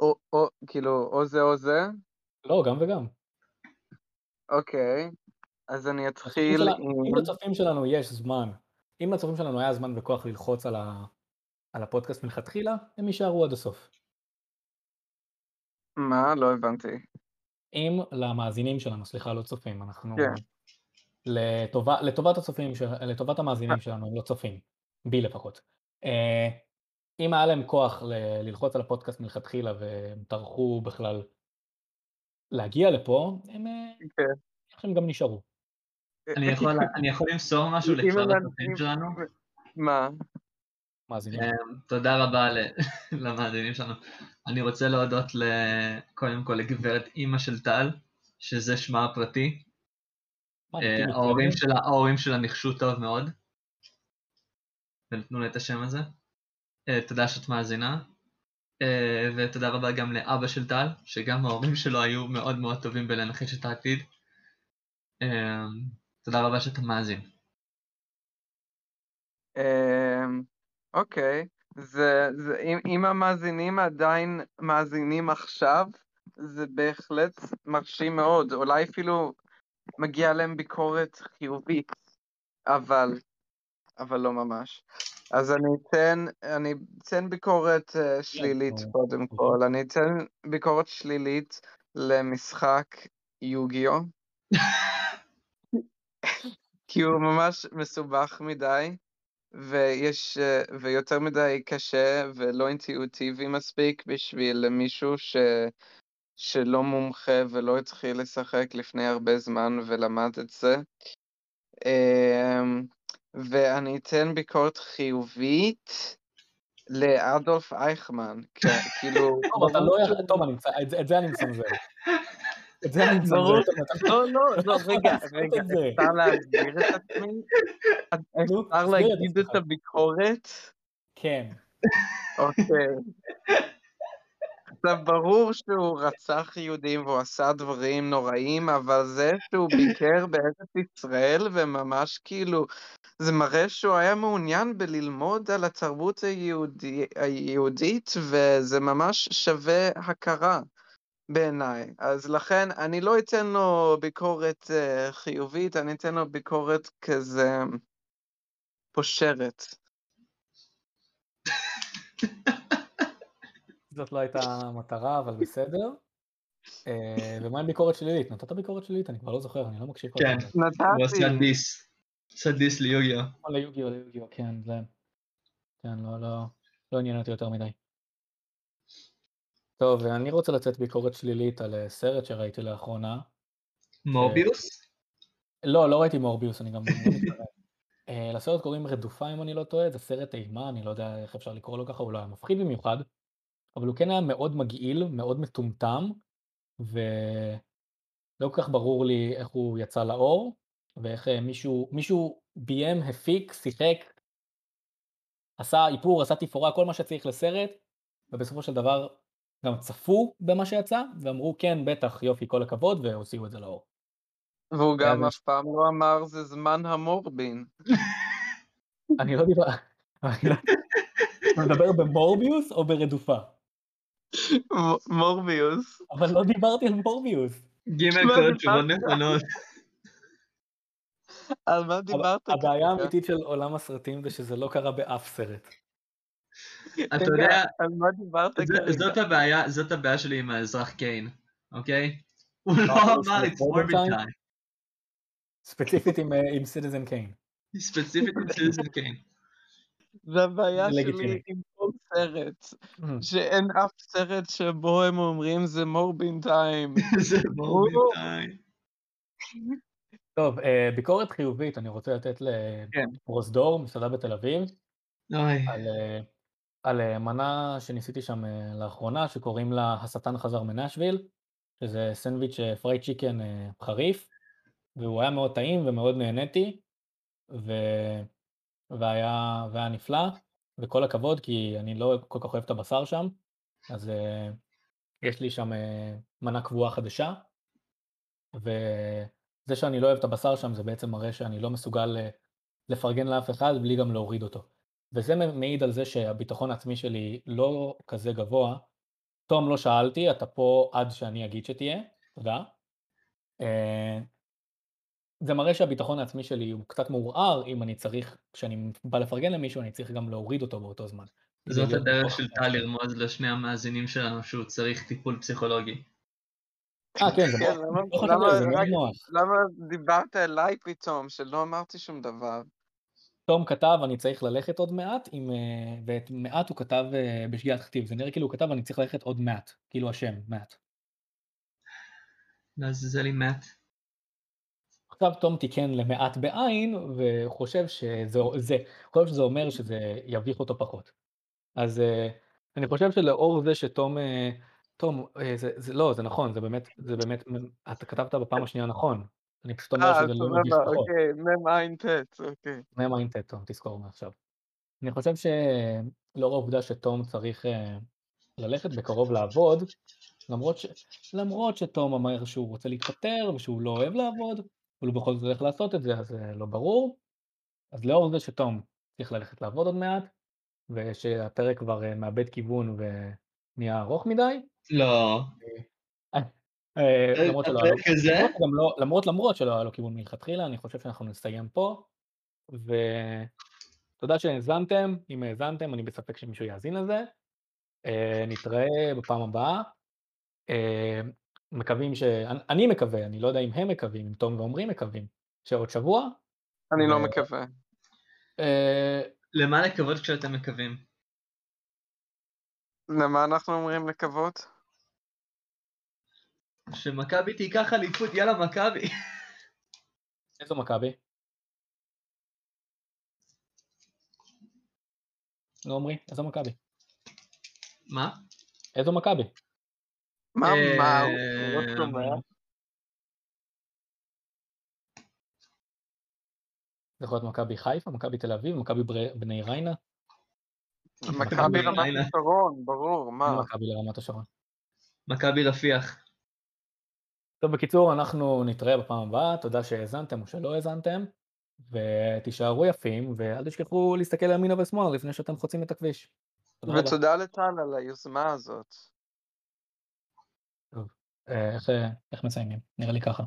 או, או, כאילו, או זה או זה? לא, גם וגם. אוקיי. אז אני אתחיל עם... אם לצופים שלנו יש זמן, אם לצופים שלנו היה זמן וכוח ללחוץ על, ה, על הפודקאסט מלכתחילה, הם יישארו עד הסוף. מה? לא הבנתי. אם למאזינים שלנו, סליחה, לא צופים, אנחנו... כן. לטובת הצופים, של, לטובת המאזינים שלנו, הם לא צופים, בי לפחות. אה, אם היה להם כוח ל- ללחוץ על הפודקאסט מלכתחילה והם טרחו בכלל להגיע לפה, הם אה, כן. גם נשארו. אני יכול, אני יכול למסור משהו הצופים שלנו? מה? מאזינים. אמ, תודה רבה למאזינים שלנו. אני רוצה להודות קודם כל לגברת אימא של טל, שזה שמה הפרטי. אה, ההורים? שלה, ההורים שלה ניחשו טוב מאוד. ונתנו לה את השם הזה. אה, תודה שאת מאזינה. אה, ותודה רבה גם לאבא של טל, שגם ההורים שלו היו מאוד מאוד טובים בלנחש את העתיד. אה, תודה רבה שאתה מאזין. אמ, אוקיי, אם, המאזינים עדיין מאזינים עכשיו, זה בהחלט מרשים מאוד, אולי אפילו מגיע להם ביקורת חיובית, אבל, אבל לא ממש. אז אני אתן, אני אתן ביקורת uh, שלילית כן, קודם אוקיי. כל, אני אתן ביקורת שלילית למשחק יוגיו, כי הוא ממש מסובך מדי. ויש, אה, ויותר מדי קשה ולא אינטואיטיבי מספיק בשביל מישהו ש, שלא מומחה ולא התחיל לשחק לפני הרבה זמן ולמד את זה. אמ, ואני אתן ביקורת חיובית לאדולף אייכמן, כאילו... טוב, אתה לא יכול, טוב, את זה- אני מצנזר. את זה אני מצנזר. לא, לא, לא, יכול רגע, רגע. אפשר להסביר את עצמי? אפשר להגיד את. הביקורת? כן. אוקיי. עכשיו, ברור שהוא רצח יהודים והוא עשה דברים נוראים, אבל זה שהוא ביקר בארץ ישראל וממש כאילו, זה מראה שהוא היה מעוניין בללמוד על התרבות היהודי, היהודית, וזה ממש שווה הכרה בעיניי. אז לכן אני לא אתן לו ביקורת uh, חיובית, אני אתן לו ביקורת כזה פושרת. זאת לא הייתה המטרה, אבל בסדר. אה, ומה עם ביקורת שלילית? נתת ביקורת שלילית? אני כבר לא זוכר, אני לא מקשיב כל כן. הוא עשה דיס. עשה דיס ליוגיו. או ליוגיו, ליוגיו, כן, זה... כן, לא, לא, לא עניין אותי יותר מדי. טוב, אני רוצה לצאת ביקורת שלילית על אה, סרט שראיתי לאחרונה. מורביוס? לא, לא ראיתי מורביוס, אני גם לא מתקרב. אה, לסרט קוראים רדופה, אם אני לא טועה, זה סרט אימה, אני לא יודע איך אפשר לקרוא לו ככה, הוא לא היה מפחיד במיוחד, אבל הוא כן היה מאוד מגעיל, מאוד מטומטם, ולא כל כך ברור לי איך הוא יצא לאור, ואיך אה, מישהו, מישהו ביים, הפיק, שיחק, עשה איפור, עשה תפאורה, כל מה שצריך לסרט, ובסופו של דבר גם צפו במה שיצא, ואמרו כן, בטח, יופי, כל הכבוד, והוציאו את זה לאור. והוא גם אף פעם לא אמר זה זמן המורבין. אני לא דיבר... לא- אתה מדבר במורביוס או ברדופה? מורביוס. אבל לא דיברתי על מורביוס. גימל כל התשובות? נכונות. על מה דיברת? הבעיה? האמיתית של עולם הסרטים זה שזה לא קרה באף סרט. אתה יודע, על מה דיברת? זאת הבעיה, זאת הבעיה שלי עם האזרח קיין, אוקיי? הוא לא אבל אמר Time? time. ספציפית עם, אה, Citizen Kane. ספציפית עם Citizen Kane. זה הבעיה שלי. עם סרט, שאין אף סרט שבו הם אומרים זה Morbin time. זה או. time. טוב, אה, ביקורת חיובית אני רוצה לתת כן. לפרוזדור, מסעדה בתל אביב, על, אה, על אה, מנה שניסיתי שם אה, לאחרונה, שקוראים לה השטן חזר מנשוויל, שזה סנדוויץ' fried chicken אה, חריף, והוא היה מאוד טעים ומאוד נהניתי, ו... והיה, והיה נפלא, וכל הכבוד, כי אני לא כל כך אוהב את הבשר שם, אז אה, יש לי שם אה, מנה קבועה חדשה, וזה שאני לא אוהב את הבשר שם זה בעצם מראה שאני לא מסוגל אה, לפרגן לאף אחד בלי גם להוריד אותו. וזה מעיד על זה שהביטחון העצמי שלי לא כזה גבוה. תום, לא שאלתי, אתה פה עד שאני אגיד שתהיה, תודה. אה, זה מראה שהביטחון העצמי שלי הוא קצת מעורער, אם אני צריך, כשאני בא לפרגן למישהו, אני צריך גם להוריד אותו באותו זמן. זאת להיות הדרך של. טל לרמוז לשני המאזינים שלנו שהוא צריך טיפול פסיכולוגי. אה, כן, זה כן, מאוד, למה- לא למה דיברת אליי פתאום, שלא אמרתי שום דבר? תום כתב, אני צריך ללכת עוד מעט, עם, אה, ואת מעט הוא כתב אה, בשגיאת כתיב, זה נראה כאילו הוא כתב, אני צריך ללכת עוד מעט, כאילו השם, מעט. לעזאזל עם מאט. עכשיו תום תיקן למעט בעין, וחושב שזה, זה, חושב שזה אומר שזה יביך אותו פחות. אז אה, אני חושב שלאור זה שתום, אה, תום, אה, זה, זה לא, זה נכון, זה באמת, זה באמת, אתה כתבת בפעם השנייה נכון. אני פשוט אומר שזה לא סבבה, פחות. אוקיי, מ"ע ט', אוקיי. מ"ע ט', תום, תזכור מעכשיו. אני חושב שלאור העובדה שתום צריך ללכת בקרוב לעבוד, למרות, ש... למרות שתום אמר שהוא רוצה להתפטר ושהוא לא אוהב לעבוד, אבל הוא בכל זאת הולך לעשות את זה, אז זה לא ברור. אז לאור זה שתום צריך ללכת לעבוד עוד מעט, ושהפרק כבר אה, מאבד כיוון ונהיה ארוך מדי. לא. אה, למרות שלא היה לו? למרות לא- למרות למרות שלא היה לו כיוון מלכתחילה, אני חושב שאנחנו נסיים פה. ותודה שהאזנתם, אם האזנתם, אני בספק שמישהו יאזין לזה. אה, נתראה בפעם הבאה. מקווים ש... אני- מקווה, אני לא יודע אם הם מקווים, אם תום ועומרי מקווים, שעוד שבוע. אני לא ו- מקווה. אה, למה לקוות כשאתם מקווים? למה אנחנו אומרים לקוות? שמכבי תיקח אליפות, יאללה מכבי. איזו מכבי? לא עומרי, איזו מכבי? מה? איזו מכבי? מה, אה, מה, הוא לא שומע? זה יכול להיות מכבי חיפה, מכבי תל אביב, מכבי בני ריינה, מכבי רמת. השרון, ברור, מה? מכבי לרמת השרון. מכבי רפיח. טוב, בקיצור, אנחנו נתראה בפעם הבאה, תודה שהאזנתם או שלא האזנתם, ותישארו יפים, ואל תשכחו להסתכל ימינה ושמאלה לפני שאתם חוצים את הכביש. ותודה לטל על היוזמה הזאת. אה, איך, איך מסיימים? נראה לי ככה.